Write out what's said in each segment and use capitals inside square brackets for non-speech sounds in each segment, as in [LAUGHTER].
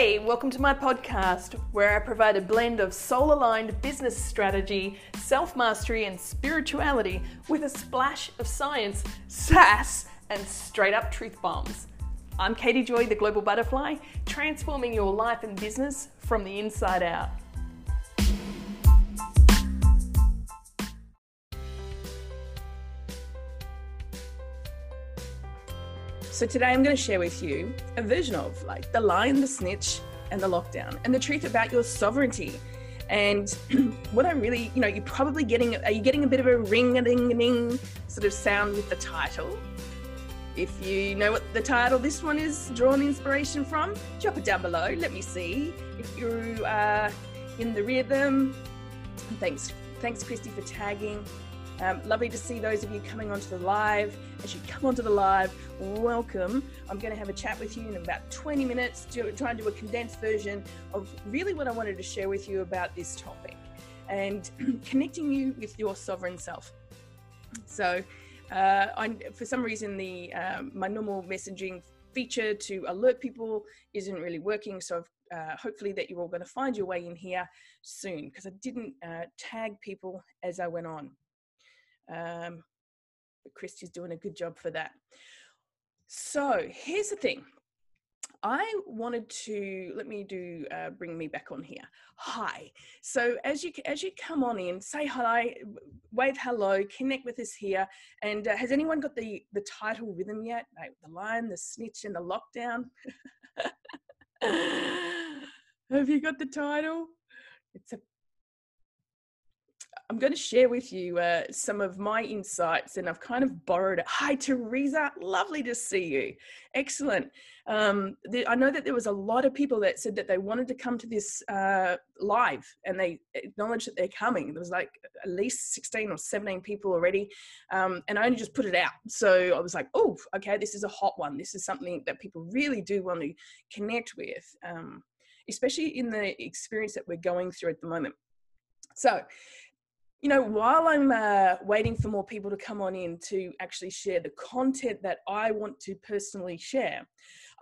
Hey, welcome to my podcast where I provide a blend of soul aligned business strategy, self mastery, and spirituality with a splash of science, sass, and straight up truth bombs. I'm Katie Joy, the Global Butterfly, transforming your life and business from the inside out. So today I'm going to share with you a version of like the lion, the snitch, and the lockdown, and the truth about your sovereignty. And [CLEARS THROAT] what I really, you know, you're probably getting, are you getting a bit of a ring a ding a ding sort of sound with the title? If you know what the title this one is drawn inspiration from, drop it down below. Let me see if you are in the rhythm. Thanks, thanks, Christy, for tagging. Um, lovely to see those of you coming onto the live. As you come onto the live, welcome. I'm going to have a chat with you in about 20 minutes to try and do a condensed version of really what I wanted to share with you about this topic and [CLEARS THROAT] connecting you with your sovereign self. So, uh, I, for some reason, the um, my normal messaging feature to alert people isn't really working. So, uh, hopefully, that you're all going to find your way in here soon because I didn't uh, tag people as I went on. Um, but Christy's doing a good job for that. So here's the thing. I wanted to let me do uh, bring me back on here. Hi. So as you as you come on in, say hi, wave hello, connect with us here. And uh, has anyone got the the title rhythm yet? Like the lion, the snitch, and the lockdown. [LAUGHS] Have you got the title? It's a I'm going to share with you uh, some of my insights, and I've kind of borrowed it. Hi, Teresa. Lovely to see you. Excellent. Um, the, I know that there was a lot of people that said that they wanted to come to this uh, live, and they acknowledged that they're coming. There was like at least 16 or 17 people already, um, and I only just put it out. So I was like, oh, okay, this is a hot one. This is something that people really do want to connect with, um, especially in the experience that we're going through at the moment. So, you know, while I'm uh, waiting for more people to come on in to actually share the content that I want to personally share,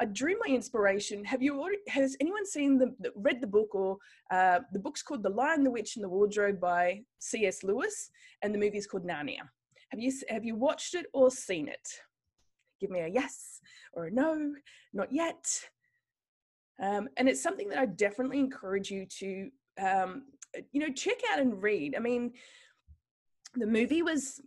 I drew my inspiration. Have you already, has anyone seen the, read the book or uh, the book's called The Lion, the Witch and the Wardrobe by C.S. Lewis and the movie is called Narnia. Have you, have you watched it or seen it? Give me a yes or a no, not yet. Um, and it's something that I definitely encourage you to um, you know, check out and read. I mean, the movie was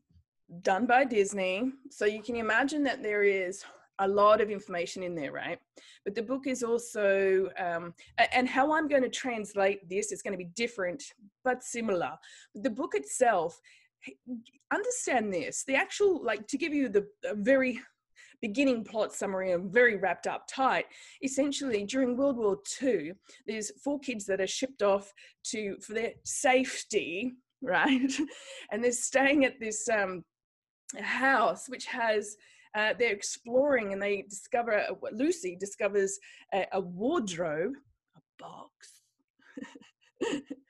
done by Disney, so you can imagine that there is a lot of information in there, right? But the book is also, um, and how I'm going to translate this is going to be different but similar. The book itself, understand this the actual, like to give you the very beginning plot summary and very wrapped up tight. Essentially, during World War II, there's four kids that are shipped off to for their safety, [LAUGHS] right? and they're staying at this um, house which has uh, they're exploring and they discover Lucy discovers a, a wardrobe, a box. [LAUGHS]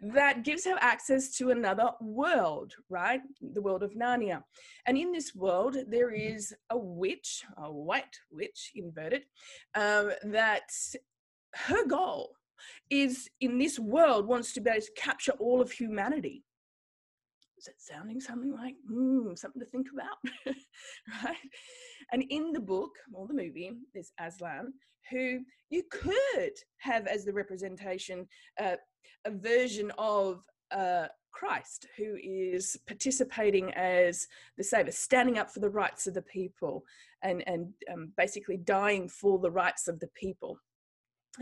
that gives her access to another world, right? The world of Narnia. And in this world, there is a witch, a white witch, inverted, um, that her goal is in this world wants to be able to capture all of humanity. Is it sounding something like mm, something to think about? [LAUGHS] right? And in the book or the movie, there's Aslan, who you could have as the representation uh, a version of uh, Christ, who is participating as the Savior, standing up for the rights of the people and, and um, basically dying for the rights of the people.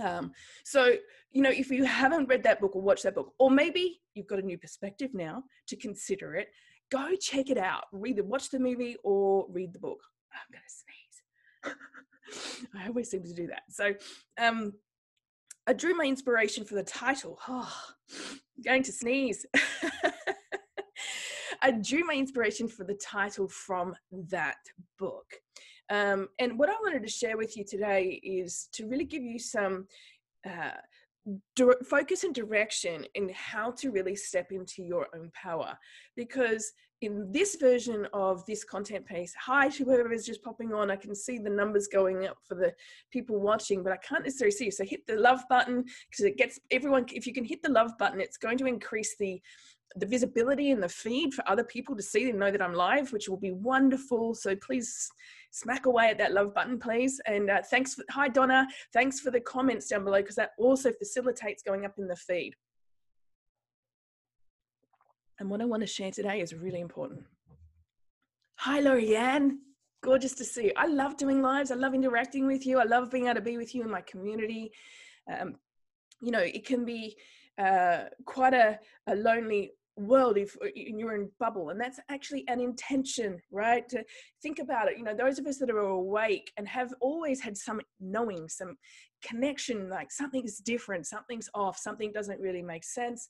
Um, so, you know, if you haven't read that book or watched that book, or maybe you've got a new perspective now to consider it, go check it out. Either watch the movie or read the book. I'm going to sneeze. [LAUGHS] I always seem to do that. So, um, I drew my inspiration for the title. [SIGHS] Oh, going to sneeze. [LAUGHS] I drew my inspiration for the title from that book. Um, and what I wanted to share with you today is to really give you some uh, focus and direction in how to really step into your own power. Because in this version of this content piece, hi to whoever is just popping on. I can see the numbers going up for the people watching, but I can't necessarily see. you. So hit the love button because it gets everyone. If you can hit the love button, it's going to increase the the visibility in the feed for other people to see and know that I'm live, which will be wonderful. So please smack away at that love button, please. And uh, thanks. For, hi, Donna. Thanks for the comments down below because that also facilitates going up in the feed. And what I want to share today is really important. Hi, Lorianne. Gorgeous to see you. I love doing lives. I love interacting with you. I love being able to be with you in my community. Um, you know, it can be uh, quite a, a lonely world if uh, you're in bubble and that's actually an intention right? To think about it you know those of us that are awake and have always had some knowing some connection like something's different something's off something doesn't really make sense.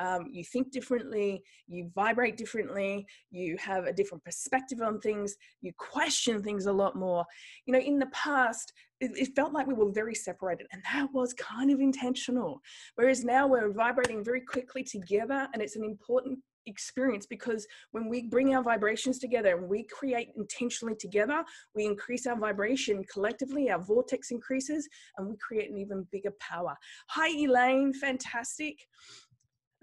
Um, you think differently you vibrate differently you have a different perspective on things you question things a lot more. You know in the past it, it felt like we were very separated and that was kind of intentional. Whereas now we're vibrating very quickly together and it's an important experience because when we bring our vibrations together and we create intentionally together, we increase our vibration collectively, our vortex increases, and we create an even bigger power. Hi, Elaine, fantastic.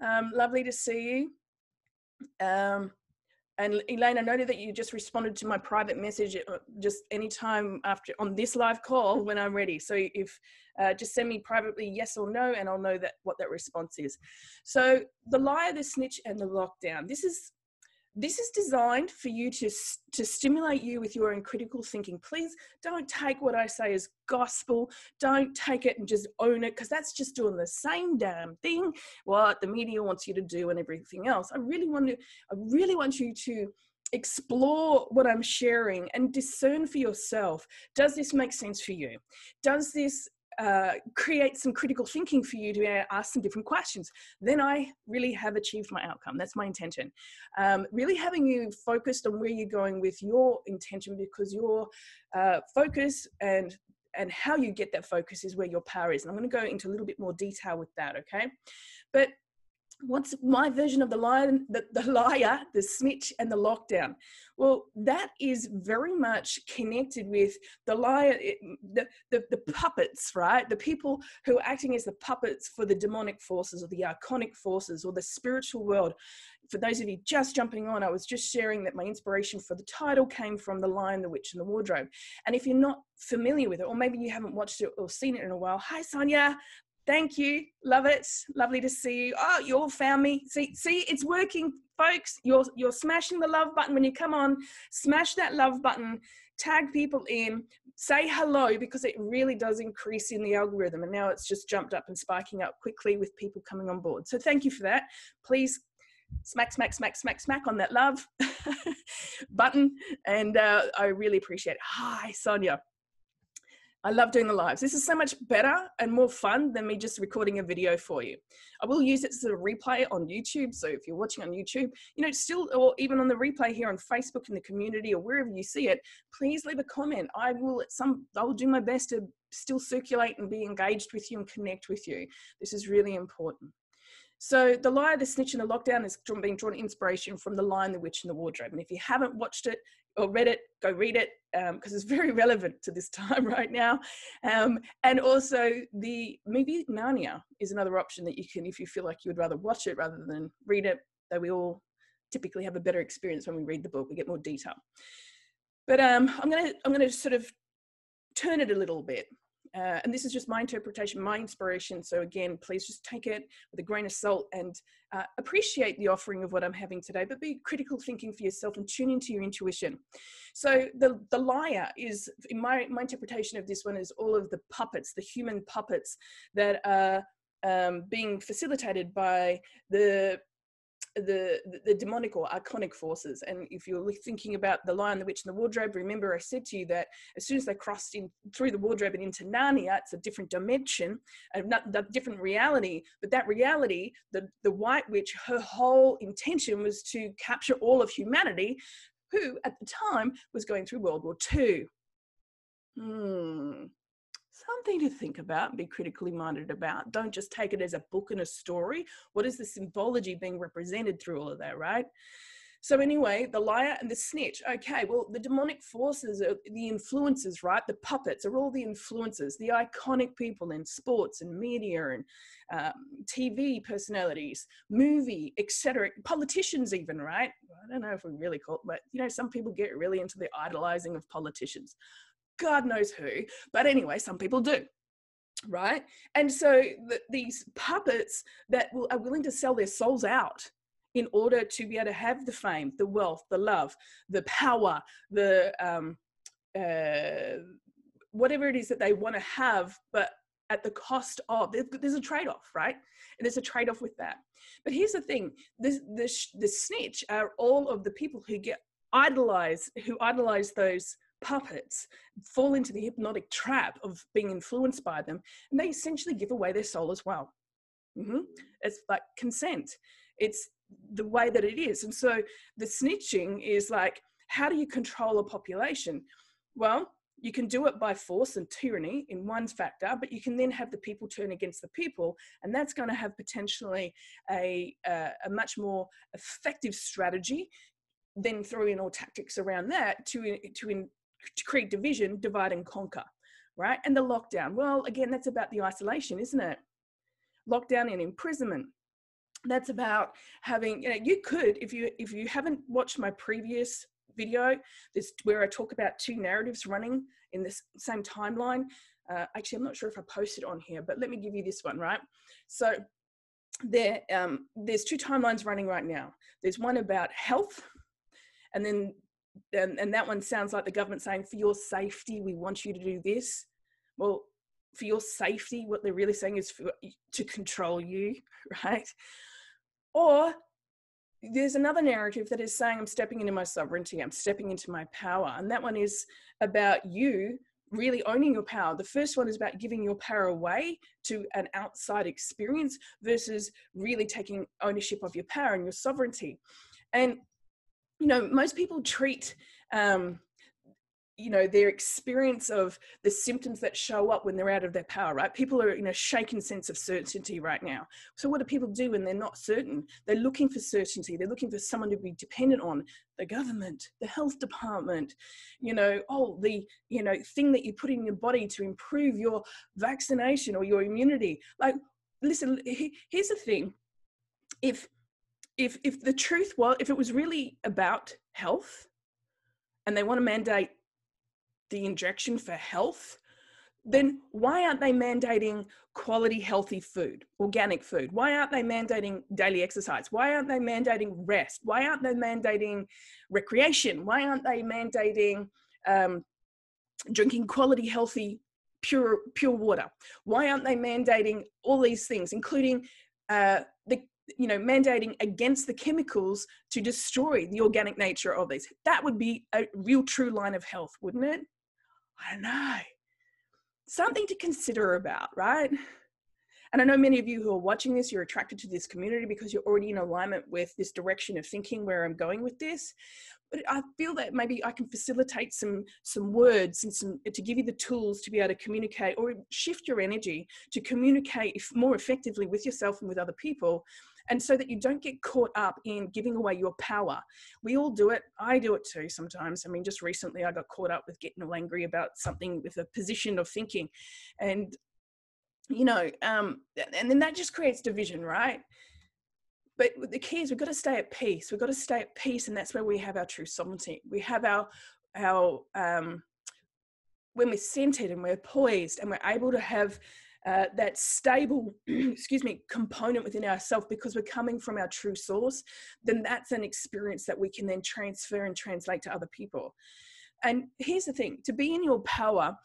Um, lovely to see you. Um, and Elaine, I noted that you just responded to my private message uh, just anytime after on this live call when I'm ready. So if uh, just send me privately yes or no, and I'll know that what that response is. So the liar, the snitch, and the lockdown. This is this is designed for you to to stimulate you with your own critical thinking. Please don't take what i say as gospel. Don't take it and just own it because that's just doing the same damn thing what the media wants you to do and everything else. I really want to i really want you to explore what i'm sharing and discern for yourself. Does this make sense for you? Does this uh, create some critical thinking for you to ask some different questions, then I really have achieved my outcome. That's my intention. Um, really having you focused on where you're going with your intention because your uh, focus and and how you get that focus is where your power is. And I'm going to go into a little bit more detail with that, okay? But what's my version of the lion the, the liar the snitch and the lockdown? Well that is very much connected with the liar eh, the, the, the puppets right? The people who are acting as the puppets for the demonic forces or the archonic forces or the spiritual world. For those of you just jumping on, I was just sharing that my inspiration for the title came from The Lion, the Witch, and the Wardrobe. And if you're not familiar with it, or maybe you haven't watched it or seen it in a while, hi Sonia, Thank you. Love it. Lovely to see you. Oh, you all found me. See, see, it's working, folks. You're you're smashing the love button when you come on. Smash that love button. Tag people in. Say hello because it really does increase in the algorithm. And now it's just jumped up and spiking up quickly with people coming on board. So thank you for that. Please smack, smack, smack, smack, smack on that love [LAUGHS] button. And uh, I really appreciate it. Hi, Sonia. I love doing the lives. This is so much better and more fun than me just recording a video for you. I will use it as a replay on YouTube. So if you're watching on YouTube, you know, still, or even on the replay here on Facebook in the community or wherever you see it, please leave a comment. I will some, I will do my best to still circulate and be engaged with you and connect with you. This is really important. So the liar, the snitch, and the lockdown is being drawn inspiration from the lion, the witch, and the wardrobe. And if you haven't watched it, or read it, go read it because um, it's [LAUGHS] very relevant to this time [LAUGHS] right now. Um, and also, the maybe Narnia is another option that you can, if you feel like you would rather watch it rather than read it. Though we all typically have a better experience when we read the book, we get more detail. But um, I'm gonna I'm gonna sort of turn it a little bit uh, and this is just my interpretation, my inspiration. So again, please just take it with a grain of salt and uh, appreciate the offering of what I'm having today, but be critical thinking for yourself and tune into your intuition. So the, the liar is, in my, my interpretation of this one, is all of the puppets, the human puppets that are um, being facilitated by the the, the, demonic or archonic forces. And if you're thinking about the Lion, the Witch, and the Wardrobe, remember I said to you that as soon as they crossed in through the wardrobe and into Narnia, it's a different dimension, a, a different reality. But that reality, the the White Witch, her whole intention was to capture all of humanity, who at the time was going through World War II. Hmm something to think about and be critically minded about. Don't just take it as a book and a story. What is the symbology being represented through all of that, right? So anyway, the liar and the snitch. Okay, well, the demonic forces are the influences, right? The puppets are all the influences, the iconic people in sports and media and um, TV personalities, movie, etc. Politicians, even, right? I don't know if we really call it, but you know, some people get really into the idolizing of politicians. God knows who, but anyway, some people do right and so the, these puppets that will, are willing to sell their souls out in order to be able to have the fame, the wealth, the love, the power, the um, uh, whatever it is that they want to have, but at the cost of there's a trade-off, right? And there's a trade-off with that. But here's the thing: the the the snitch are all of the people who get idolized, who idolize those puppets, fall into the hypnotic trap of being influenced by them, and they essentially give away their soul as well. Mm-hmm. It's like consent. It's the way that it is. And so the snitching is like, how do you control a population? Well, you can do it by force and tyranny in one factor, but you can then have the people turn against the people, and that's going to have potentially a, a, a much more effective strategy. Then throw in all tactics around that to to, in, create division, divide and conquer, right? And the lockdown. Well, again, that's about the isolation, isn't it? Lockdown and imprisonment that's about having you know you could if you if you haven't watched my previous video this where i talk about two narratives running in this same timeline uh, actually i'm not sure if i posted on here but let me give you this one right so there um, there's two timelines running right now there's one about health and then and, and that one sounds like the government saying for your safety we want you to do this well for your safety what they're really saying is for, to control you [LAUGHS] right or there's another narrative that is saying, I'm stepping into my sovereignty, I'm stepping into my power. And that one is about you really owning your power. The first one is about giving your power away to an outside experience versus really taking ownership of your power and your sovereignty. And, you know, most people treat, um, you know their experience of the symptoms that show up when they're out of their power right? People are in a shaken sense of certainty right now. So what do people do when they're not certain? They're looking for certainty. They're looking for someone to be dependent on. The government the health department you know oh the you know thing that you put in your body to improve your vaccination or your immunity. Like listen here's the thing. If if if the truth was if it was really about health and they want to mandate the injection for health, then why aren't they mandating quality healthy food, organic food? Why aren't they mandating daily exercise? Why aren't they mandating rest? Why aren't they mandating recreation? Why aren't they mandating um, drinking quality healthy pure pure water? Why aren't they mandating all these things, including uh, you know mandating against the chemicals to destroy the organic nature of these? That would be a real true line of health, wouldn't it? I don't know. Something to consider about, right? And I know many of you who are watching this, you're attracted to this community because you're already in alignment with this direction of thinking where I'm going with this. But I feel that maybe I can facilitate some some words and some to give you the tools to be able to communicate or shift your energy to communicate more effectively with yourself and with other people and so that you don't get caught up in giving away your power. We all do it. I do it too sometimes. I mean, just recently I got caught up with getting all angry about something with a position of thinking, and you know, um, and then that just creates division, right? But the key is we've got to stay at peace. We've got to stay at peace, and that's where we have our true sovereignty. We have our our um, when we're centered and we're poised and we're able to have uh, that stable, [CLEARS THROAT] excuse me, component within ourselves because we're coming from our true source, then that's an experience that we can then transfer and translate to other people. And here's the thing to be in your power,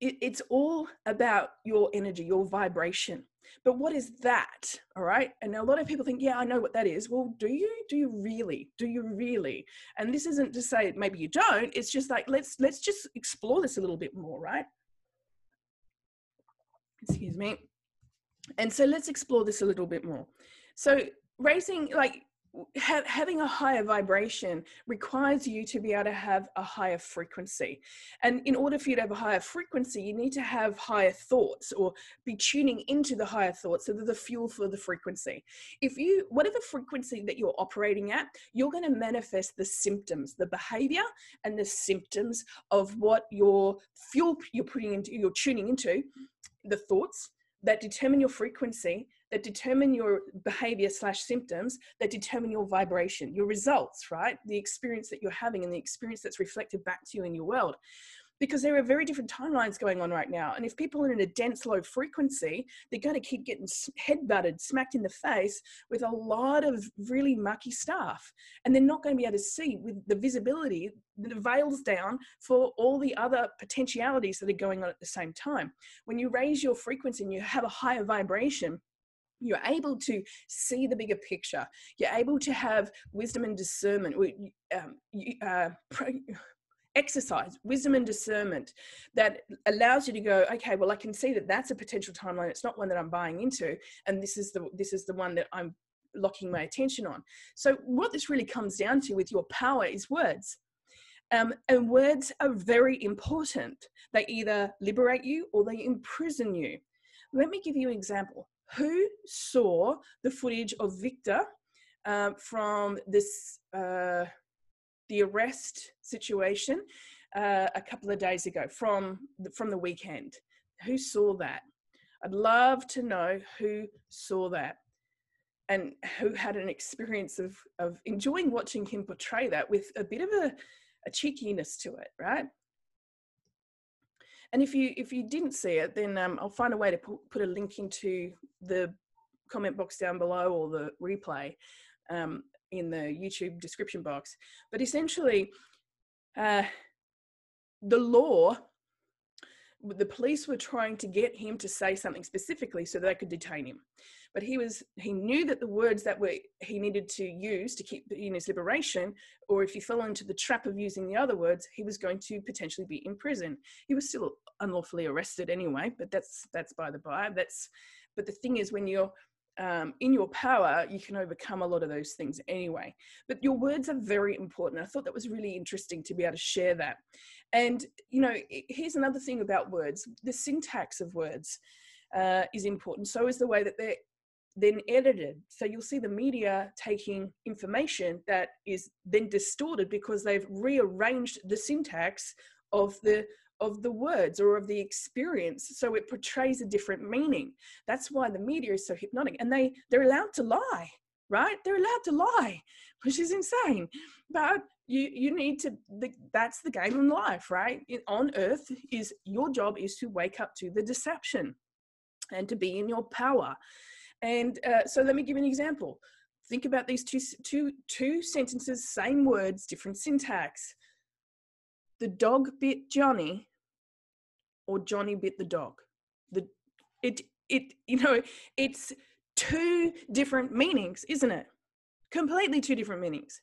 it, it's all about your energy, your vibration. But what is that? All right. And a lot of people think, yeah, I know what that is. Well, do you? Do you really? Do you really? And this isn't to say maybe you don't. It's just like let's let's just explore this a little bit more, right? Excuse me. And so let's explore this a little bit more. So raising like ha- having a higher vibration requires you to be able to have a higher frequency. And in order for you to have a higher frequency, you need to have higher thoughts or be tuning into the higher thoughts so they're the fuel for the frequency. If you, whatever frequency that you're operating at, you're going to manifest the symptoms, the behavior and the symptoms of what your fuel you're putting into, you're tuning into, the thoughts that determine your frequency that determine your behavior slash symptoms that determine your vibration your results right? The experience that you're having and the experience that's reflected back to you in your world because there are very different timelines going on right now. And if people are in a dense low frequency, they're going to keep getting head butted, smacked in the face with a lot of really mucky stuff. And they're not going to be able to see with the visibility that veils down for all the other potentialities that are going on at the same time. When you raise your frequency and you have a higher vibration, you're able to see the bigger picture. You're able to have wisdom and discernment. Um, uh, [LAUGHS] exercise wisdom and discernment that allows you to go okay well i can see that that's a potential timeline. It's not one that i'm buying into and this is the this is the one that i'm locking my attention on. So what this really comes down to with your power is words. Um, and words are very important. They either liberate you or they imprison you. Let me give you an example. Who saw the footage of victor uh, from this uh, the arrest situation uh, a couple of days ago from the, from the weekend. Who saw that? I'd love to know who saw that and who had an experience of of enjoying watching him portray that with a bit of a, a cheekiness to it, right? And if you if you didn't see it, then um, I'll find a way to put, put a link into the comment box down below or the replay um, in the YouTube description box. But essentially, uh, the law, the police were trying to get him to say something specifically so they could detain him. But he was he knew that the words that were he needed to use to keep in his liberation, or if he fell into the trap of using the other words, he was going to potentially be in prison. He was still unlawfully arrested anyway, but that's that's by the by. That's but the thing is when you're um, in your power, you can overcome a lot of those things anyway. But your words are very important. I thought that was really interesting to be able to share that. And, you know, here's another thing about words the syntax of words uh, is important. So is the way that they're then edited. So you'll see the media taking information that is then distorted because they've rearranged the syntax of the of the words or of the experience so it portrays a different meaning. That's why the media is so hypnotic and they they're allowed to lie right? They're allowed to lie [LAUGHS] which is insane. But you you need to the, that's the game in life right? In, on earth is your job is to wake up to the deception and to be in your power. And uh, so let me give an example. Think about these two two two sentences same words different syntax the dog bit Johnny or Johnny bit the dog. The it it you know it's two different meanings, isn't it? Completely two different meanings.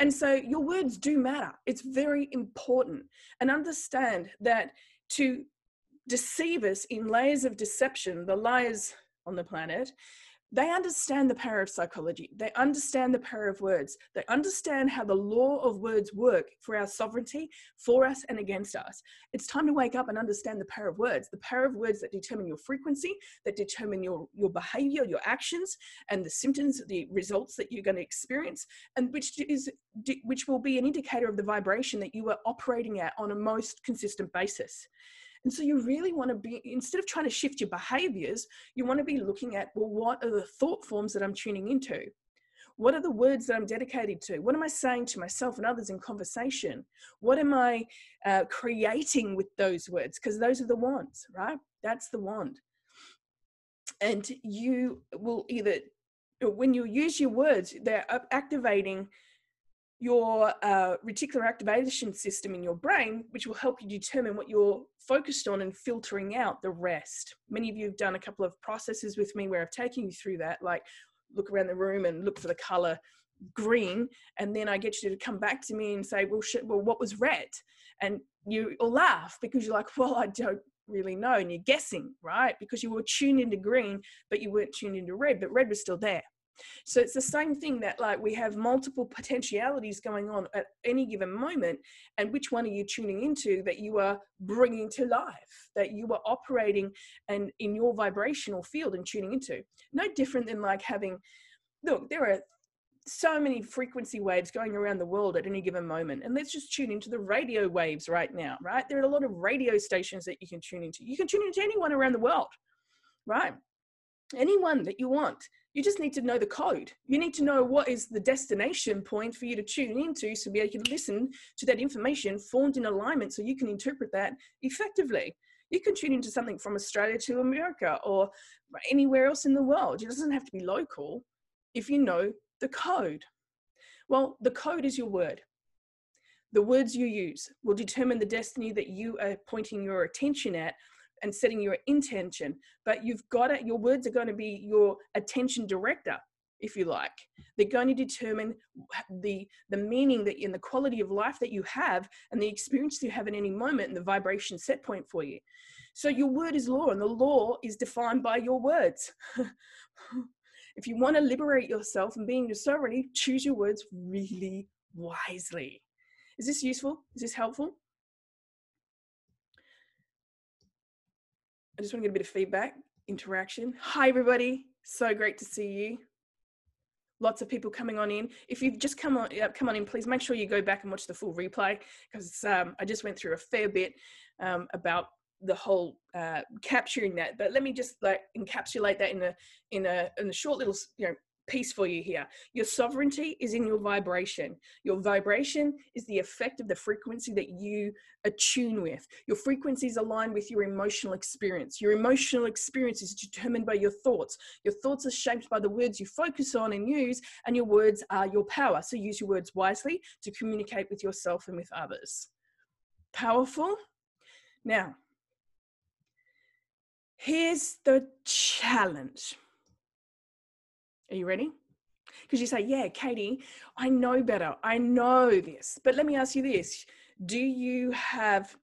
And so your words do matter. It's very important. And understand that to deceive us in layers of deception, the lies on the planet, they understand the power of psychology. They understand the power of words. They understand how the law of words work for our sovereignty, for us and against us. It's time to wake up and understand the power of words, the power of words that determine your frequency, that determine your, your behavior, your actions, and the symptoms, the results that you're going to experience, and which is which will be an indicator of the vibration that you are operating at on a most consistent basis. And so you really want to be, instead of trying to shift your behaviors, you want to be looking at, well, what are the thought forms that I'm tuning into? What are the words that I'm dedicated to? What am I saying to myself and others in conversation? What am I uh, creating with those words? Because those are the wands, right? That's the wand. And you will either, when you use your words, they're activating your uh, reticular activation system in your brain, which will help you determine what you're focused on and filtering out the rest. Many of you have done a couple of processes with me where I've taken you through that, like look around the room and look for the color green, and then I get you to come back to me and say, "Well, well, what was red?" And you laugh because you're like, "Well, I don't really know," and you're guessing, right? Because you were tuned into green, but you weren't tuned into red, but red was still there. So it's the same thing that like we have multiple potentialities going on at any given moment. And which one are you tuning into that you are bringing to life, that you are operating and in your vibrational field and tuning into? No different than like having, look, there are so many frequency waves going around the world at any given moment. And let's just tune into the radio waves right now, right? There are a lot of radio stations that you can tune into. You can tune into anyone around the world, right? Anyone that you want. You just need to know the code. You need to know what is the destination point for you to tune into so you can listen to that information formed in alignment so you can interpret that effectively. You can tune into something from Australia to America or anywhere else in the world. It doesn't have to be local if you know the code. Well, the code is your word. The words you use will determine the destiny that you are pointing your attention at and setting your intention. But you've got it, your words are going to be your attention director, if you like. They're going to determine the, the meaning that in the quality of life that you have and the experience you have in any moment and the vibration set point for you. So your word is law, and the law is defined by your words. [LAUGHS] if you want to liberate yourself and being your sovereignty, choose your words really wisely. Is this useful? Is this helpful? I just want to get a bit of feedback, interaction. Hi, everybody. So great to see you. Lots of people coming on in. If you've just come on, uh, come on in, please make sure you go back and watch the full replay because um, I just went through a fair bit um, about the whole uh, capturing that. But let me just like encapsulate that in a in a in a short little you know piece for you here. Your sovereignty is in your vibration. Your vibration is the effect of the frequency that you attune with. Your frequency is aligned with your emotional experience. Your emotional experience is determined by your thoughts. Your thoughts are shaped by the words you focus on and use, and your words are your power. So use your words wisely to communicate with yourself and with others. Powerful? Now, Here's the challenge. Are you ready? Because you say, Yeah, Katie, I know better. I know this. But let me ask you this Do you have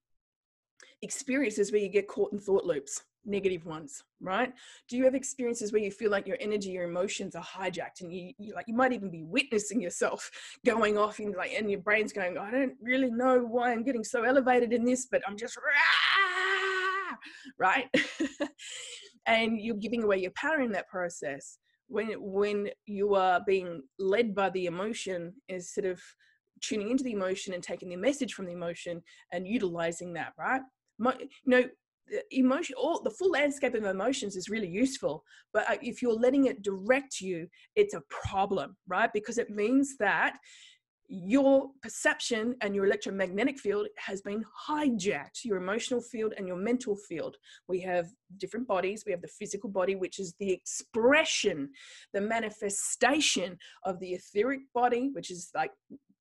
experiences where you get caught in thought loops? negative ones right do you have experiences where you feel like your energy your emotions are hijacked and you, you like you might even be witnessing yourself [LAUGHS] going off in like and your brain's going i don't really know why i'm getting so elevated in this but i'm just [LAUGHS] right? [LAUGHS] and you're giving away your power in that process. When when you are being led by the emotion instead of tuning into the emotion and taking the message from the emotion and utilizing that, right? you know, emotion all the full landscape of emotions is really useful but uh, if you're letting it direct you it's a problem right because it means that your perception and your electromagnetic field has been hijacked your emotional field and your mental field. We have different bodies. We have the physical body which is the expression the manifestation of the etheric body which is like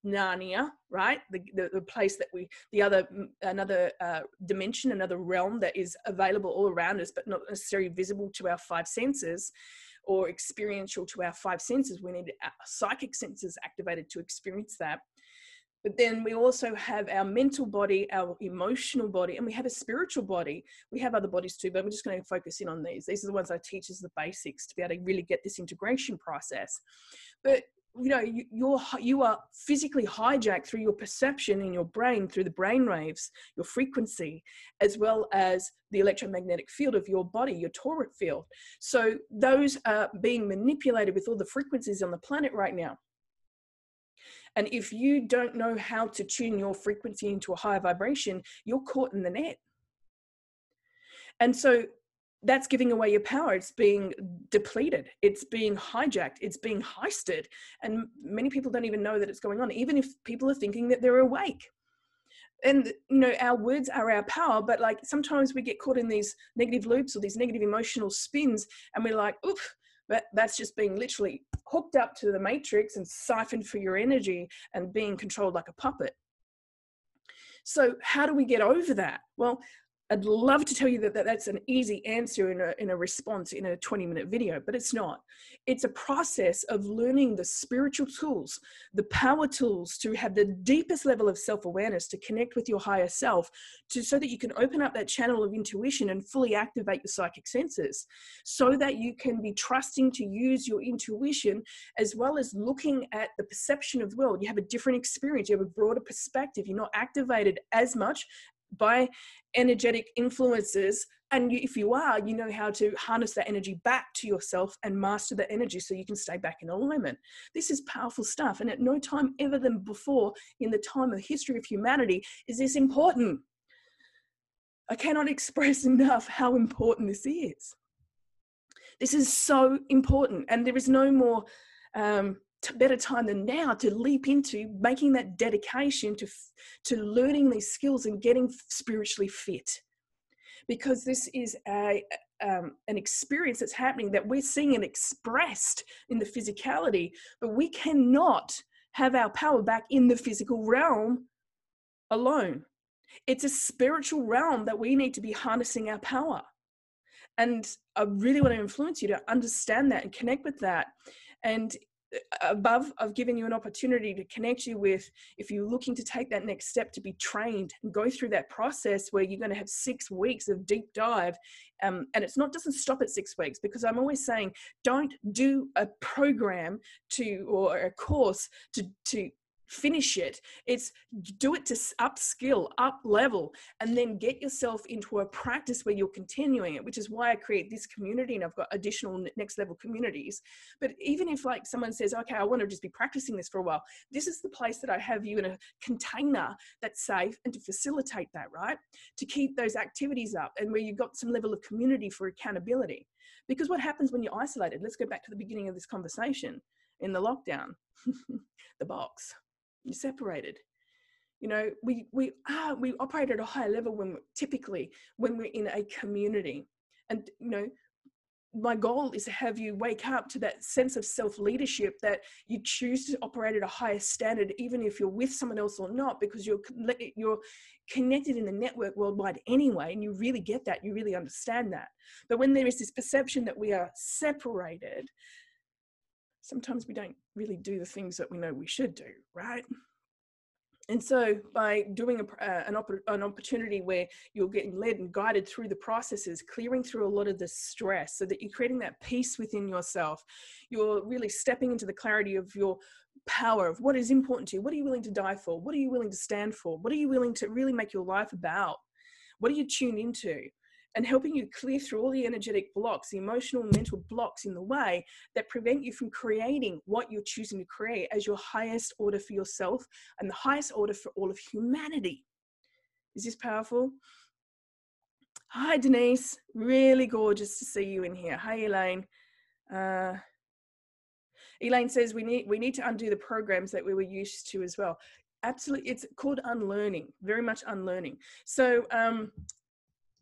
narnia right? The, the, the place that we the other another uh, dimension another realm that is available all around us but not necessarily visible to our five senses or experiential to our five senses. We need our psychic senses activated to experience that. But then we also have our mental body, our emotional body, and we have a spiritual body. We have other bodies too, but we're just going to focus in on these. These are the ones I teach as the basics to be able to really get this integration process. But you know you, you're you are physically hijacked through your perception in your brain through the brain waves your frequency as well as the electromagnetic field of your body your toric field. So those are being manipulated with all the frequencies on the planet right now. And if you don't know how to tune your frequency into a higher vibration you're caught in the net. And so that's giving away your power. It's being depleted. It's being hijacked. It's being heisted. And many people don't even know that it's going on, even if people are thinking that they're awake. And, you know, our words are our power, but like sometimes we get caught in these negative loops or these negative emotional spins, and we're like, oof, but that's just being literally hooked up to the matrix and siphoned for your energy and being controlled like a puppet. So, how do we get over that? Well, I'd love to tell you that, that that's an easy answer in a, in a response in a 20 minute video, but it's not. It's a process of learning the spiritual tools, the power tools to have the deepest level of self awareness, to connect with your higher self, to, so that you can open up that channel of intuition and fully activate your psychic senses, so that you can be trusting to use your intuition as well as looking at the perception of the world. You have a different experience, you have a broader perspective, you're not activated as much by energetic influences and if you are you know how to harness that energy back to yourself and master that energy so you can stay back in alignment. This is powerful stuff and at no time ever than before in the time of history of humanity is this important. I cannot [LAUGHS] express enough how important this is. This is so important and there is no more um, better time than now to leap into making that dedication to to learning these skills and getting spiritually fit. Because this is a um, an experience that's happening that we're seeing and expressed in the physicality but we cannot have our power back in the physical realm alone. It's a spiritual realm that we need to be harnessing our power. And i really want to influence you to understand that and connect with that. And above i've given you an opportunity to connect you with if you're looking to take that next step to be trained and go through that process where you're going to have six weeks of deep dive um, and it's not doesn't stop at six weeks because i'm always saying don't do a program to or a course to to finish it. It's do it to upskill up level and then get yourself into a practice where you're continuing it which is why i create this community and i've got additional next level communities. But even if like someone says okay i want to just be practicing this for a while this is the place that i have you in a container that's safe and to facilitate that right? To keep those activities up and where you've got some level of community for accountability. Because what happens when you're isolated? Let's go back to the beginning of this conversation. In the lockdown. [LAUGHS] The box you're separated. You know we we are we operate at a higher level when typically when we're in a community. And you know my goal is to have you wake up to that sense of self leadership that you choose to operate at a higher standard even if you're with someone else or not because you're you're connected in the network worldwide anyway and you really get that you really understand that. But when there is this perception that we are separated sometimes we don't really do the things that we know we should do, right? And so, by doing a, uh, an, opp- an opportunity where you're getting led and guided through the processes, clearing through a lot of the stress so that you're creating that peace within yourself, you're really stepping into the clarity of your power of what is important to you. What are you willing to die for? What are you willing to stand for? What are you willing to really make your life about? What are you tuned into? And helping you clear through all the energetic blocks, the emotional mental blocks in the way that prevent you from creating what you're choosing to create as your highest order for yourself and the highest order for all of humanity. Is this powerful? Hi, Denise. Really gorgeous to see you in here. Hi, Elaine. Uh, Elaine says we need we need to undo the programs that we were used to as well. Absolutely, it's called unlearning. Very much unlearning. So um,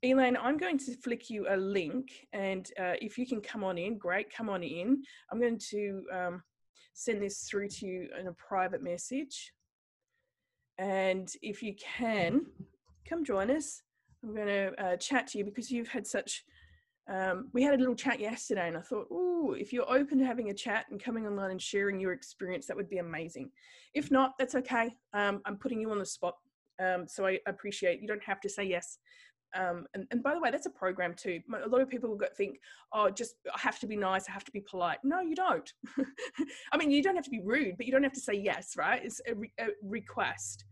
Elaine, I'm going to flick you a link, and uh, if you can come on in, great, come on in. I'm going to um, send this through to you in a private message. And if you can, come join us. I'm going to uh, chat to you because you've had such. Um, we had a little chat yesterday, and I thought, oh, if you're open to having a chat and coming online and sharing your experience, that would be amazing. If not, that's okay. Um, I'm putting you on the spot. Um, so I appreciate you don't have to say yes um, and, and by the way, that's a program too. A lot of people think, oh, just I have to be nice, I have to be polite. No, you don't. [LAUGHS] I mean, you don't have to be rude, but you don't have to say yes, right? It's a, re- a request.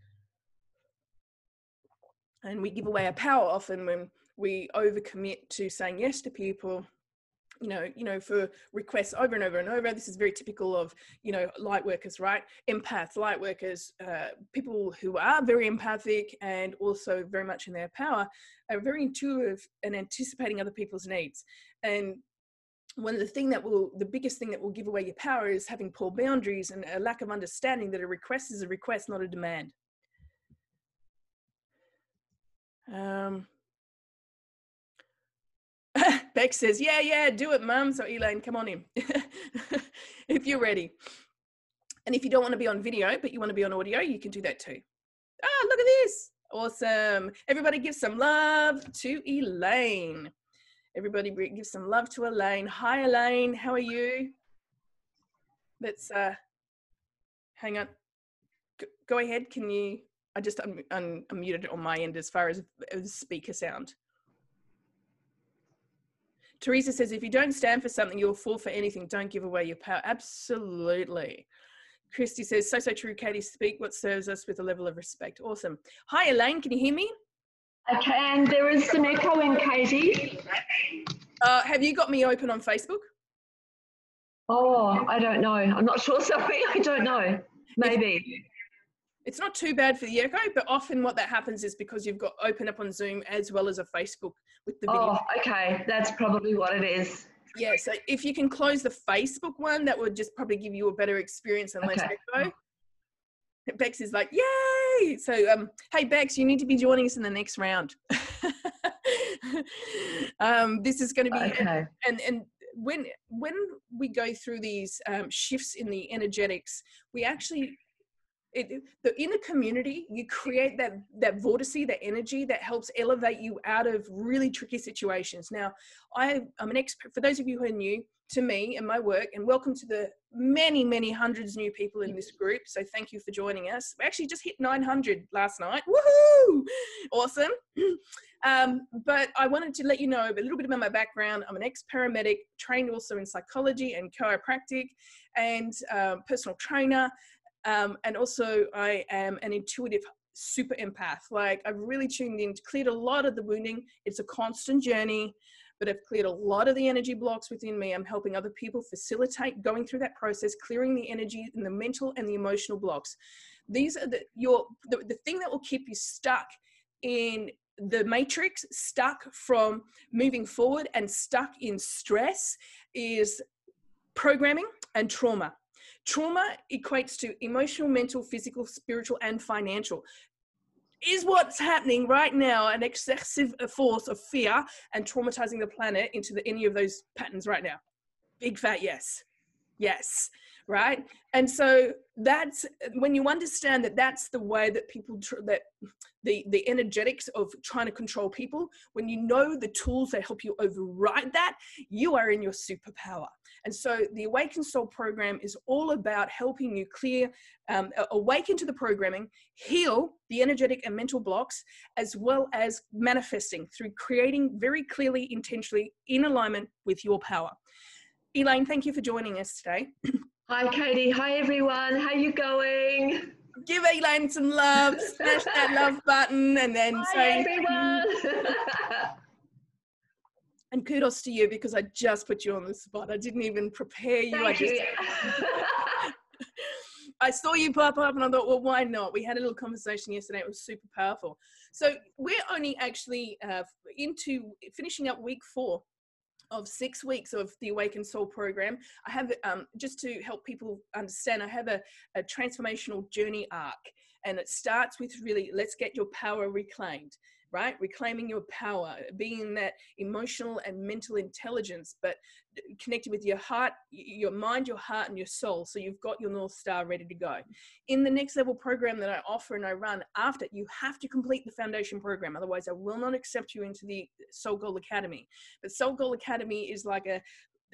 And we give away our power often when we overcommit to saying yes to people you know, you know, for requests over and over and over. This is very typical of, you know, light workers, right? Empaths, light workers, uh, people who are very empathic and also very much in their power are very intuitive and anticipating other people's needs. And one of the thing that will, the biggest thing that will give away your power is having poor boundaries and a lack of understanding that a request is a request, not a demand. Um, Beck says, Yeah, yeah, do it, mum. So, Elaine, come on in [LAUGHS] if you're ready. And if you don't want to be on video, but you want to be on audio, you can do that too. Ah, look at this. Awesome. Everybody give some love to Elaine. Everybody give some love to Elaine. Hi, Elaine. How are you? Let's uh, hang on. go ahead. Can you? I just un- un- unmuted it on my end as far as, as speaker sound. Teresa says, if you don't stand for something, you'll fall for anything. Don't give away your power. Absolutely. Christy says, so, so true, Katie. Speak what serves us with a level of respect. Awesome. Hi, Elaine. Can you hear me? I can. There is some echo in Katie. Uh, have you got me open on Facebook? Oh, I don't know. I'm not sure. [LAUGHS] Sorry, I don't know. Maybe. It's not too bad for the echo, but often what that happens is because you've got open up on Zoom as well as a Facebook with the video. Oh, okay. That's probably what it is. Yeah, so if you can close the Facebook one, that would just probably give you a better experience and less okay. echo. Bex is like, yay! So, um, hey Bex, you need to be joining us in the next round. [LAUGHS] um, this is going to be okay. and and when when we go through these um, shifts in the energetics, we actually it, the in a community you create that that vortice that energy that helps elevate you out of really tricky situations. Now i i'm an expert for those of you who are new to me and my work and welcome to the many many hundreds new people in this group so thank you for joining us. We actually just hit 900 last night. Woohoo! Awesome. [CLEARS THROAT] Um, but i wanted to let you know a little bit about my background. I'm an ex-paramedic trained also in psychology and chiropractic and uh, personal trainer um, and also, I am an intuitive super empath. Like, I've really tuned in, cleared a lot of the wounding. It's a constant journey, but I've cleared a lot of the energy blocks within me. I'm helping other people facilitate going through that process, clearing the energy and the mental and the emotional blocks. These are the your the, the thing that will keep you stuck in the matrix, stuck from moving forward and stuck in stress is programming and trauma Trauma equates to emotional, mental, physical, spiritual, and financial. Is what's happening right now an excessive force of fear and traumatizing the planet into the, any of those patterns right now? Big fat yes. Yes right and so that's when you understand that that's the way that people tr- that the the energetics of trying to control people when you know the tools that help you override that you are in your superpower and so the awaken soul program is all about helping you clear um, awaken to the programming heal the energetic and mental blocks as well as manifesting through creating very clearly intentionally in alignment with your power elaine thank you for joining us today [CLEARS THROAT] Hi, Katie. Hi, everyone. How you going? Give Elaine some love. Smash that love button, and then say Hi, say, everyone. [LAUGHS] [LAUGHS] and kudos to you because I just put you on the spot. I didn't even prepare you. Thank I just. You. [LAUGHS] I saw you pop up and I thought, well, why not? We had a little conversation yesterday. It was super powerful. So we're only actually uh, into finishing up week four of six weeks of the Awakened Soul program. I have, um, just to help people understand, I have a, a transformational journey arc. And it starts with really, let's get your power reclaimed right? Reclaiming your power, being that emotional and mental intelligence, but uh, connected with your heart, your mind, your heart, and your soul. So you've got your North Star ready to go. In the next level program that I offer and I run after, you have to complete the foundation program. Otherwise, I will not accept you into the Soul Goal Academy. But Soul Goal Academy is like a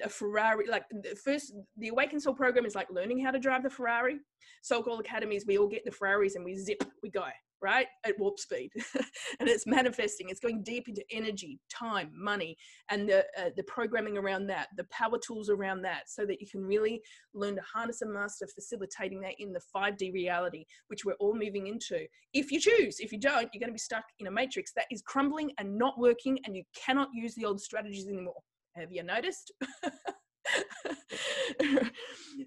a Ferrari, like the first, the Awaken Soul program is like learning how to drive the Ferrari. Soul Goal Academy is we all get the Ferraris and we zip, we go right at warp speed. [LAUGHS] And it's manifesting it's going deep into energy time money and the uh, the programming around that the power tools around that so that you can really learn to harness and master facilitating that in the 5d reality which we're all moving into. If you choose if you don't you're going to be stuck in a matrix that is crumbling and not working and you cannot use the old strategies anymore. Have you noticed [LAUGHS] [LAUGHS]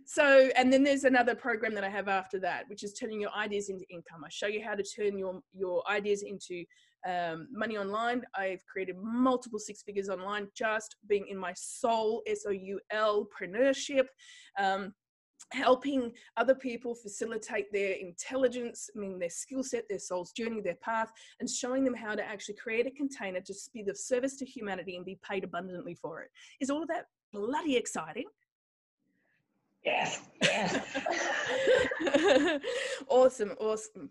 so and then there's another program that i have after that which is turning your ideas into income i show you how to turn your your ideas into um, money online i've created multiple six figures online just being in my soul s-o-u-l preneurship um, helping other people facilitate their intelligence, I mean, their skill set, their soul's journey, their path, and showing them how to actually create a container to be of service to humanity and be paid abundantly for it. Is all of that bloody exciting? Yes, yes. [LAUGHS] awesome, awesome.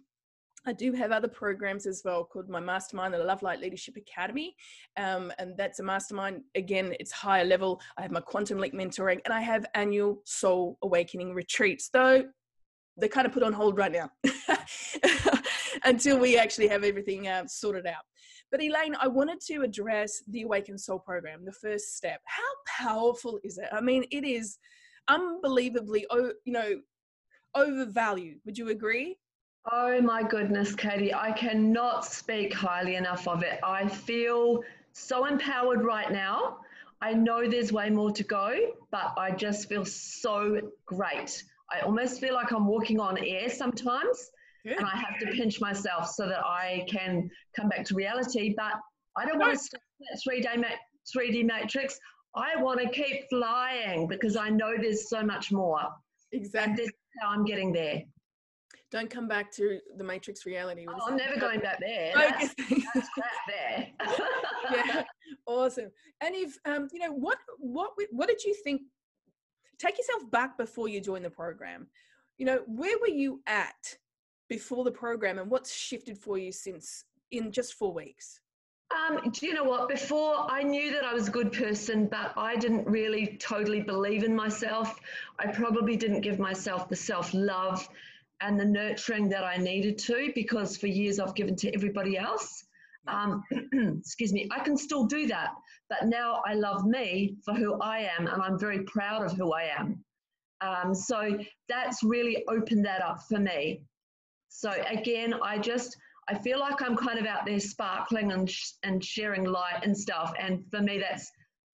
I do have other programs as well called my mastermind, the Love Light Leadership Academy. Um, and that's a mastermind. Again, it's higher level. I have my quantum leap mentoring and I have annual soul awakening retreats, though they're kind of put on hold right now [LAUGHS] until we actually have everything uh, sorted out. But Elaine, I wanted to address the Awaken Soul program, the first step. How powerful is it? I mean, it is unbelievably, oh, you know, overvalued. Would you agree? Oh my goodness, Katie, I cannot speak highly enough of it. I feel so empowered right now. I know there's way more to go, but I just feel so great. I almost feel like I'm walking on air sometimes, Good. and I have to pinch myself so that I can come back to reality. But I don't want to stay in that 3D, ma- 3D matrix. I want to keep flying because I know there's so much more. Exactly. And this is how I'm getting there. Don't come back to the Matrix reality. Oh, I'm never going back there. That's, that's [LAUGHS] crap there. [LAUGHS] yeah, awesome. And if um, you know what, what, what did you think? Take yourself back before you joined the program. You know, where were you at before the program, and what's shifted for you since in just four weeks? Um, do you know what? Before I knew that I was a good person, but I didn't really totally believe in myself. I probably didn't give myself the self love and the nurturing that I needed to because for years I've given to everybody else. Um, [CLEARS THROAT] excuse me, I can still do that, but now I love me for who I am and I'm very proud of who I am. Um, so that's really opened that up for me. So again, I just, I feel like I'm kind of out there sparkling and, sh- and sharing light and stuff. And for me, that's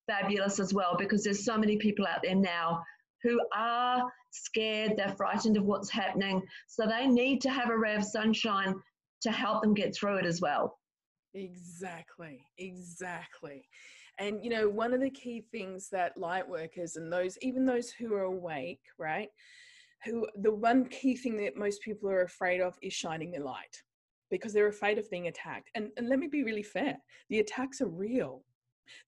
fabulous as well because there's so many people out there now who are scared, they're frightened of what's happening. So they need to have a ray of sunshine to help them get through it as well. Exactly, exactly. And you know, one of the key things that light workers and those, even those who are awake, right? Who the one key thing that most people are afraid of is shining the light because they're afraid of being attacked. And, and let me be really fair the attacks are real.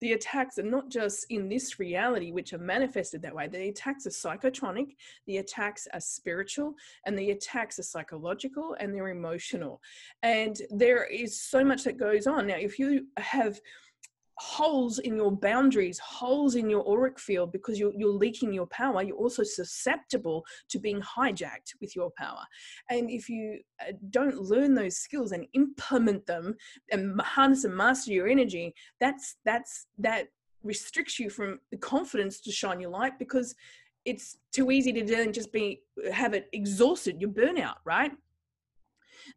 The attacks are not just in this reality, which are manifested that way. The attacks are psychotronic, the attacks are spiritual, and the attacks are psychological and they're emotional. And there is so much that goes on. Now, if you have holes in your boundaries, holes in your auric field because you're, you're leaking your power, you're also susceptible to being hijacked with your power. And if you uh, don't learn those skills and implement them and harness and master your energy, that's that's that restricts you from the confidence to shine your light because it's too easy to then just be have it exhausted, your burnout, right?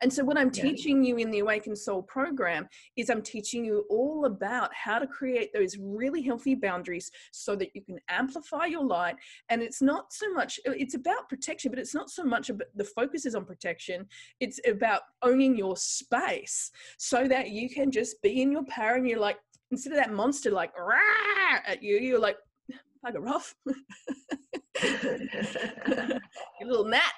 And so, what I'm yeah. teaching you in the Awakened Soul program is I'm teaching you all about how to create those really healthy boundaries so that you can amplify your light. And it's not so much, it's about protection, but it's not so much about the focus is on protection. It's about owning your space so that you can just be in your power and you're like, instead of that monster like at you, you're like, bugger off. [LAUGHS] you little gnat.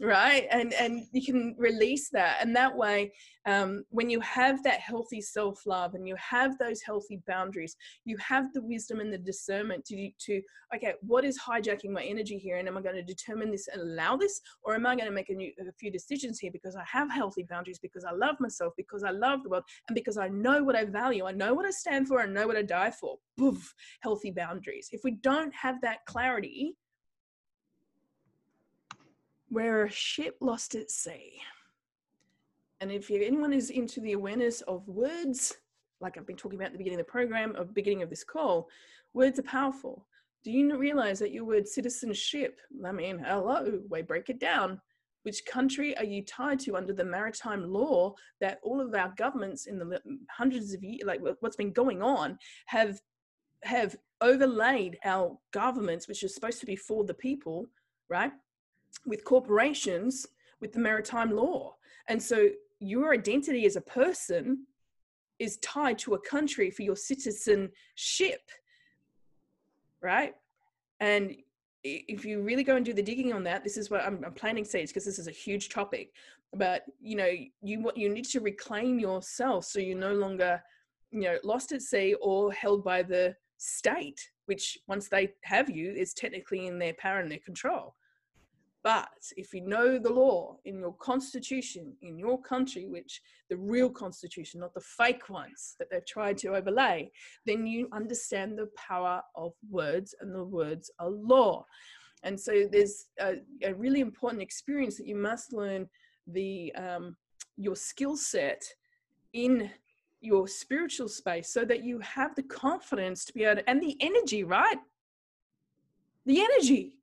right? And and you can release that. And that way um, when you have that healthy self-love and you have those healthy boundaries you have the wisdom and the discernment to to okay what is hijacking my energy here? And am i going to determine this and allow this? Or am i going to make a, new, a few decisions here because i have healthy boundaries because i love myself because i love the world and because i know what i value. I know what i stand for i know what i die for. Boof, healthy boundaries. If we don't have that clarity where a ship lost at sea. And if anyone is into the awareness of words, like I've been talking about at the beginning of the program, of beginning of this call, words are powerful. Do you realize that your word citizenship, I mean, hello, we break it down. Which country are you tied to under the maritime law that all of our governments in the hundreds of years, like what's been going on, have have overlaid our governments, which is supposed to be for the people, right? with corporations with the maritime law. And so your identity as a person is tied to a country for your citizenship, right? And if you really go and do the digging on that, this is what I'm, I'm planting seeds because this is a huge topic. But you know, you you need to reclaim yourself so you're no longer, you know, lost at sea or held by the state, which once they have you, is technically in their power and their control But if you know the law in your constitution, in your country, which the real constitution, not the fake ones that they've tried to overlay, then you understand the power of words and the words are law. And so there's a, a really important experience that you must learn the um, your skill set in your spiritual space so that you have the confidence to be able to, and the energy, right? The energy.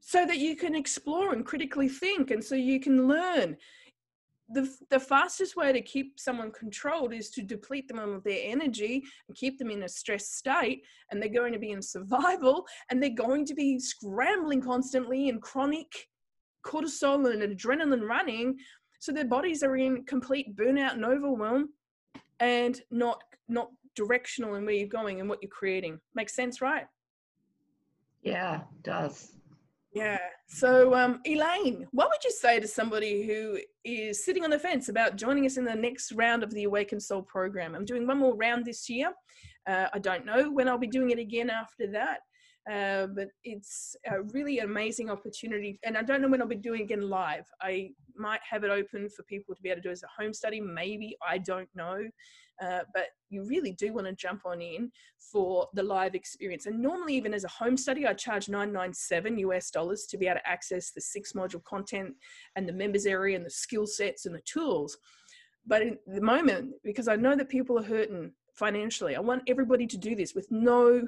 So that you can explore and critically think and so you can learn. The, the fastest way to keep someone controlled is to deplete them of their energy and keep them in a stressed state and they're going to be in survival and they're going to be scrambling constantly in chronic cortisol and adrenaline running so their bodies are in complete burnout and overwhelm and not not directional in where you're going and what you're creating makes sense right yeah does yeah. So, um, Elaine, what would you say to somebody who is sitting on the fence about joining us in the next round of the Awakened Soul program? I'm doing one more round this year. Uh, I don't know when I'll be doing it again after that. Uh, but it's a really amazing opportunity. And I don't know when I'll be doing again live. I might have it open for people to be able to do as a home study. Maybe I don't know. Uh, but you really do want to jump on in for the live experience. And normally, even as a home study, I charge 997 US dollars to be able to access the six module content and the members area and the skill sets and the tools. But in the moment, because I know that people are hurting financially, I want everybody to do this with no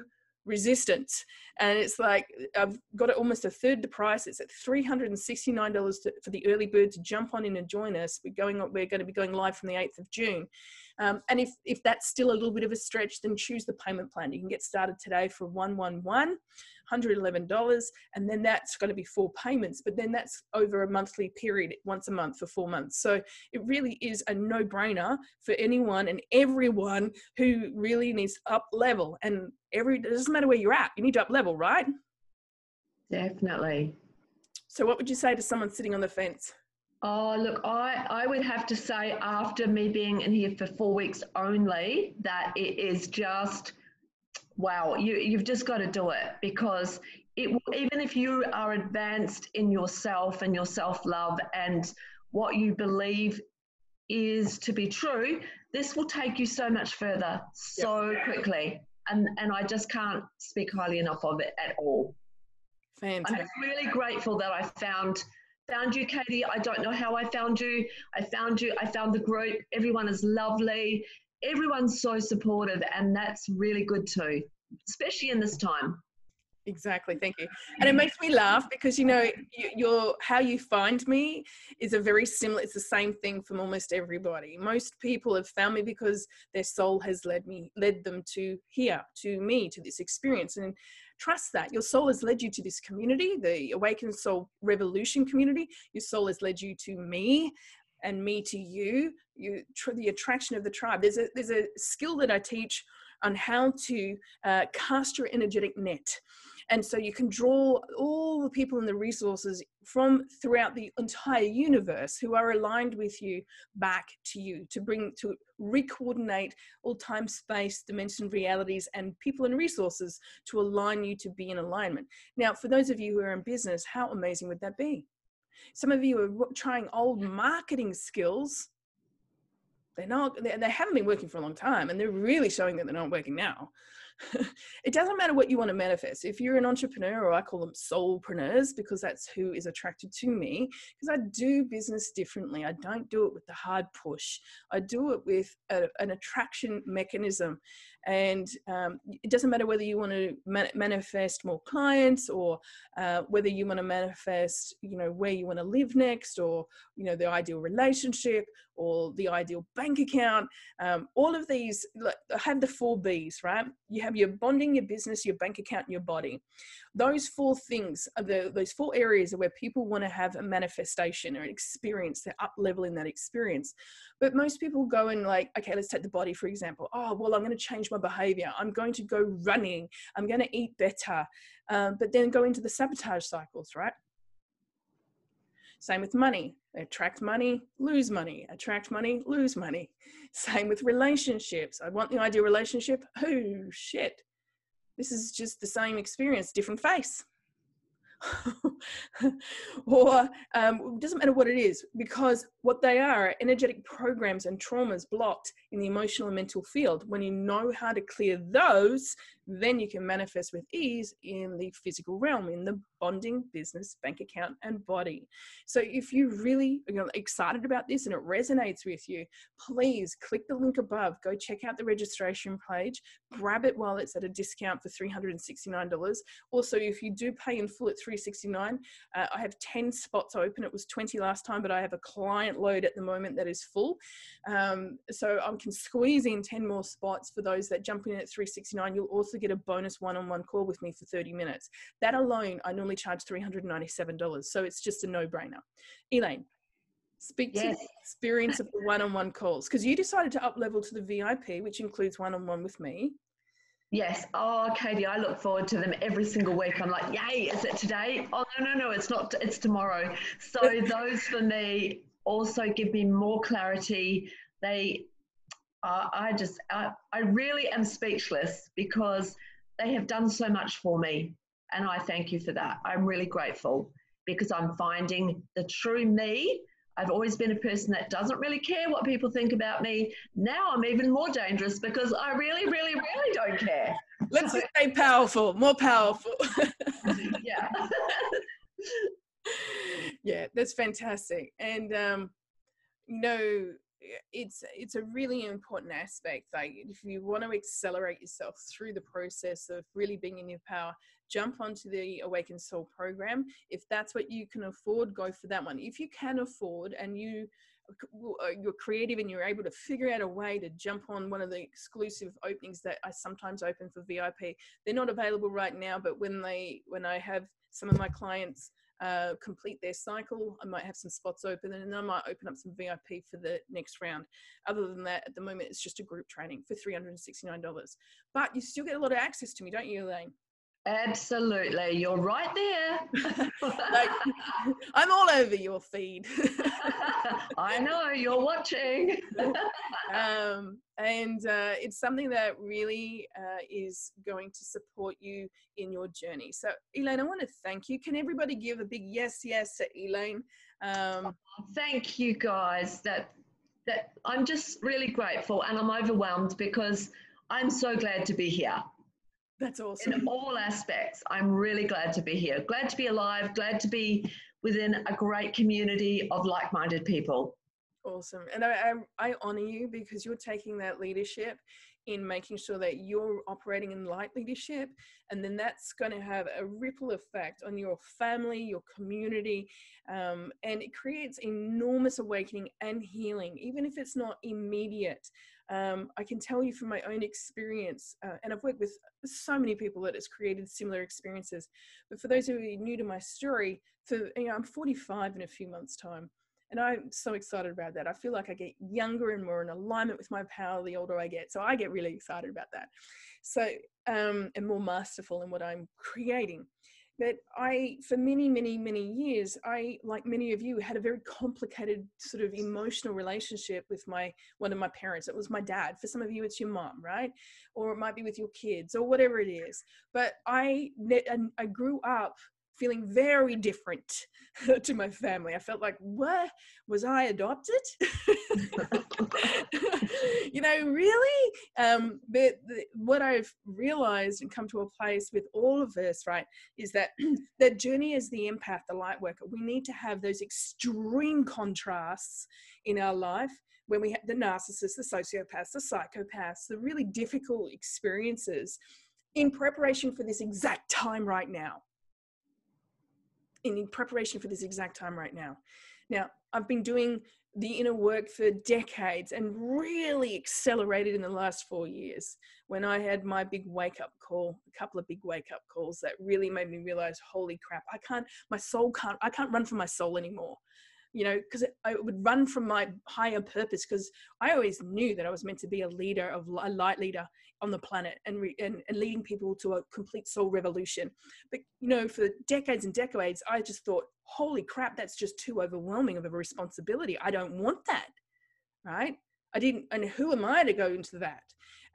resistance. And it's like i've got it almost a third the price. It's at $369 to, for the early bird to jump on in and join us. We're going we're going to be going live from the 8th of june um, and if if that's still a little bit of a stretch then choose the payment plan. You can get started today for 111 $111 and then that's going to be four payments but then that's over a monthly period once a month for four months. So it really is a no-brainer for anyone and everyone who really needs up level. And every it doesn't matter where you're at you need to up level right? Definitely. So what would you say to someone sitting on the fence Oh, look, I, I would have to say, after me being in here for four weeks only, that it is just wow, you, you've just got to do it because it even if you are advanced in yourself and your self love and what you believe is to be true, this will take you so much further so yep. quickly. And, and I just can't speak highly enough of it at all. Fantastic. I'm really grateful that I found found you, Katie. I don't know how I found you. I found you. I found the group. Everyone is lovely everyone's so supportive, and that's really good too, especially in this time. Exactly, thank you. And it makes me laugh because you know your how you find me is a very similar. It's the same thing from almost everybody. Most people have found me because their soul has led me, led them to here, to me, to this experience, and trust that. Your soul has led you to this community, the Awakened Soul Revolution community. Your soul has led you to me, and me to you. You the attraction of the tribe. There's a there's a skill that i teach on how to uh, cast your energetic net and so you can draw all the people and the resources from throughout the entire universe who are aligned with you back to you to bring to recoordinate all time space dimension realities and people and resources to align you to be in alignment now for those of you who are in business how amazing would that be some of you are trying old marketing skills. They're not, they haven't been working for a long time and they're really showing that they're not working now. [LAUGHS] it doesn't matter what you want to manifest. If you're an entrepreneur, or I call them soulpreneurs because that's who is attracted to me, because I do business differently. I don't do it with the hard push, I do it with a, an attraction mechanism and um, it doesn't matter whether you want to man- manifest more clients or uh, whether you want to manifest you know where you want to live next or you know the ideal relationship or the ideal bank account um, all of these have the four b's right? You have your bonding your business your bank account and your body those four things the those four areas are where people want to have a manifestation or an experience they're up leveling that experience. But most people go and like okay let's take the body for example. Oh well i'm going to change my behavior. I'm going to go running. I'm going to eat better. Um, but then go into the sabotage cycles right? Same with money. Attract money lose money. Attract money lose money. Same with relationships. I want the ideal relationship. Oh shit this is just the same experience, different face. [LAUGHS] or um, it doesn't matter what it is, because what they are energetic programs and traumas blocked in the emotional and mental field. When you know how to clear those, then you can manifest with ease in the physical realm, in the bonding, business, bank account, and body. So if you really are excited about this and it resonates with you, please click the link above, go check out the registration page, grab it while it's at a discount for $369. Also, if you do pay in full at 369, uh, I have 10 spots open. It was 20 last time, but I have a client load at the moment that is full. Um, so I can squeeze in 10 more spots for those that jump in at 369. You'll also get a bonus one-on-one call with me for 30 minutes. That alone, I normally charge $397. So it's just a no-brainer. Elaine, speak yes. to the experience of the one-on-one calls because you decided to up level to the VIP, which includes one-on-one with me. Yes. Oh, Katie, I look forward to them every single week. I'm like, yay, is it today? Oh, no, no, no, it's not. It's tomorrow. So [LAUGHS] those for me also give me more clarity. They, uh, I just, I, I really am speechless because they have done so much for me. And I thank you for that. I'm really grateful because I'm finding the true me I've always been a person that doesn't really care what people think about me. Now I'm even more dangerous because I really, really, really don't care. Let's so, stay powerful, more powerful. [LAUGHS] yeah. [LAUGHS] yeah, that's fantastic. And um, you know, it's it's a really important aspect like if you want to accelerate yourself through the process of really being in your power jump onto the awakened soul program if that's what you can afford go for that one if you can afford and you uh, you're creative and you're able to figure out a way to jump on one of the exclusive openings that I sometimes open for VIP. They're not available right now, but when they when I have some of my clients uh, complete their cycle. I might have some spots open and I might open up some VIP for the next round. Other than that, at the moment, it's just a group training for $369. But you still get a lot of access to me, don't you, Elaine? Absolutely. You're right there. like, [LAUGHS] I'm all over your feed. [LAUGHS] I know, you're watching. [LAUGHS] um, and uh, it's something that really uh, is going to support you in your journey. So, Elaine, I want to thank you. Can everybody give a big yes, yes to Elaine? Um, thank you, guys. That that I'm just really grateful, and I'm overwhelmed because I'm so glad to be here. That's awesome. In all aspects, I'm really glad to be here. Glad to be alive. Glad to be within a great community of like-minded people. Awesome. And I, I, I honor you because you're taking that leadership in making sure that you're operating in light leadership. And then that's going to have a ripple effect on your family, your community. Um, and it creates enormous awakening and healing, even if it's not immediate. Um, I can tell you from my own experience, uh, and I've worked with so many people that has created similar experiences. But for those who are new to my story, for you know, I'm 45 in a few months' time. And I'm so excited about that. I feel like I get younger and more in alignment with my power the older I get. So I get really excited about that. So, um, and more masterful in what I'm creating. But I, for many, many, many years, I, like many of you, had a very complicated sort of emotional relationship with my one of my parents. It was my dad. For some of you, it's your mom, right? Or it might be with your kids, or whatever it is. But I, I grew up feeling very different [LAUGHS] to my family. I felt like, what was I adopted? [LAUGHS] you know, really? Um, but the, what I've realized and come to a place with all of this, right, is that [CLEARS THROAT] that journey as the empath, the light worker, we need to have those extreme contrasts in our life when we have the narcissists, the sociopaths, the psychopaths, the really difficult experiences in preparation for this exact time right now in preparation for this exact time right now. Now, I've been doing the inner work for decades and really accelerated in the last four years when I had my big wake up call, a couple of big wake up calls that really made me realize, holy crap, I can't, my soul can't, I can't run for my soul anymore you know, because I would run from my higher purpose because I always knew that I was meant to be a leader of a light leader on the planet and, re, and, and leading people to a complete soul revolution. But you know, for decades and decades, I just thought, holy crap, that's just too overwhelming of a responsibility. I don't want that, right? I didn't, and who am I to go into that?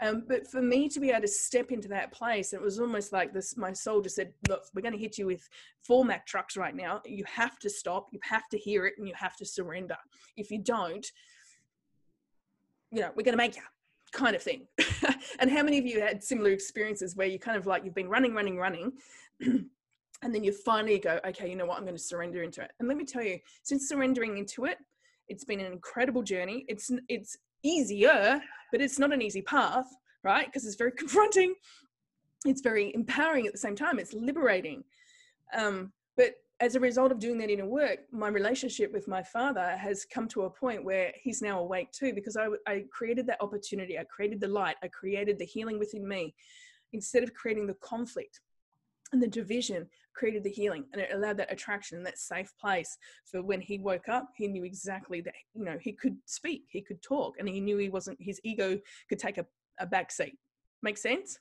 Um, but for me to be able to step into that place, it was almost like this. My soul just said, "Look, we're going to hit you with four Mack trucks right now. You have to stop. You have to hear it, and you have to surrender. If you don't, you know, we're going to make you." kind of thing. [LAUGHS] and how many of you had similar experiences where you kind of like you've been running, running, running, [CLEARS THROAT] and then you finally go, okay, you know what, I'm going to surrender into it. And let me tell you, since surrendering into it, it's been an incredible journey. It's it's easier, but it's not an easy path, right? Because it's very [LAUGHS] confronting. It's very empowering at the same time. It's liberating. Um, but as a result of doing that inner work, my relationship with my father has come to a point where he's now awake too, because I, I created that opportunity. I created the light. I created the healing within me instead of creating the conflict and the division created the healing and it allowed that attraction that safe place for when he woke up he knew exactly that you know he could speak he could talk and he knew he wasn't his ego could take a, a back seat. Make sense?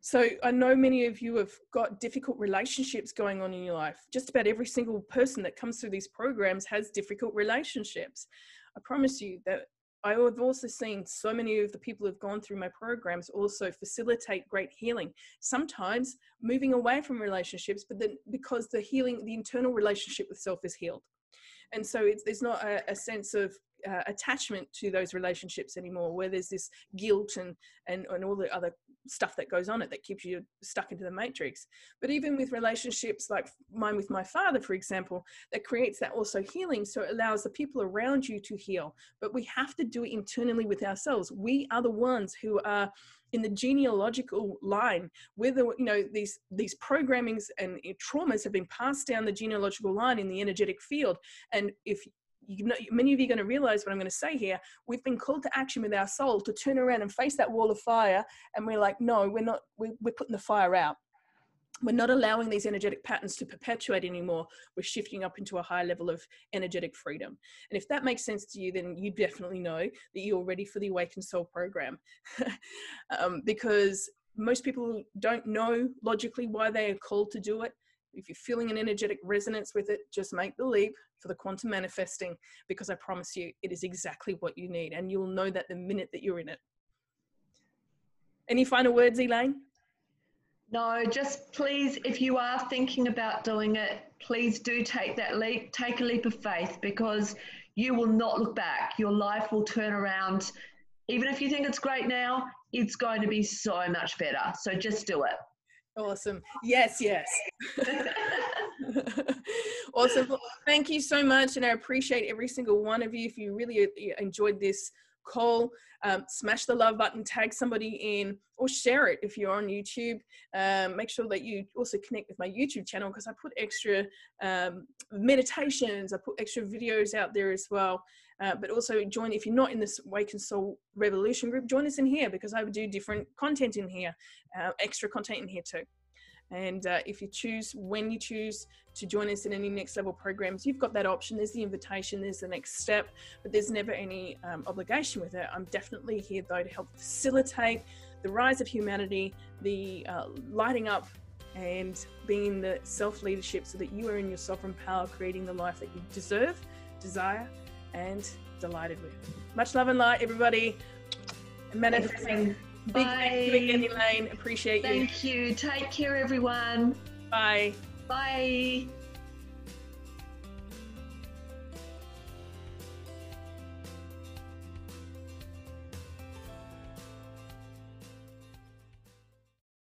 So i know many of you have got difficult relationships going on in your life. Just about every single person that comes through these programs has difficult relationships. I promise you that I have also seen so many of the people who've gone through my programs also facilitate great healing. Sometimes moving away from relationships, but then because the healing, the internal relationship with self is healed. And so it's, there's not a, a sense of uh, attachment to those relationships anymore, where there's this guilt and, and, and all the other stuff that goes on it that keeps you stuck into the matrix. But even with relationships like mine with my father, for example, that creates that also healing. So it allows the people around you to heal. But we have to do it internally with ourselves. We are the ones who are in the genealogical line whether you know these these programmings and traumas have been passed down the genealogical line in the energetic field and if you know, many of you are going to realize what I'm going to say here. We've been called to action with our soul to turn around and face that wall of fire. And we're like, no, we're not, we're, we're putting the fire out. We're not allowing these energetic patterns to perpetuate anymore. We're shifting up into a higher level of energetic freedom. And if that makes sense to you, then you definitely know that you're ready for the Awakened Soul program. [LAUGHS] um, because most people don't know logically why they are called to do it if you're feeling an energetic resonance with it, just make the leap for the quantum manifesting because I promise you it is exactly what you need. And you'll know that the minute that you're in it. Any final words, Elaine? No, just please, if you are thinking about doing it, please do take that leap. Take a leap of faith because you will not look back. Your life will turn around. Even if you think it's great now, it's going to be so much better. So just do it. Awesome. Yes, yes. [LAUGHS] awesome. thank you so much. And I appreciate every single one of you. If you really uh, enjoyed this call, um, smash the love button, tag somebody in, or share it if you're on YouTube. Um, make sure that you also connect with my YouTube channel because I put extra um, meditations, I put extra videos out there as well. Uh, but also join if you're not in this Awakened Soul Revolution group, join us in here because I would do different content in here, uh, extra content in here too. And uh, if you choose, when you choose to join us in any next level programs, you've got that option. There's the invitation, there's the next step, but there's never any um, obligation with it. I'm definitely here though to help facilitate the rise of humanity, the uh, lighting up and being in the self leadership so that you are in your sovereign power, creating the life that you deserve, desire, and delighted with. Much love and light, everybody. Manifesting. Big thank you again, Elaine. Appreciate you. Thank you. Take care, everyone. Bye. Bye.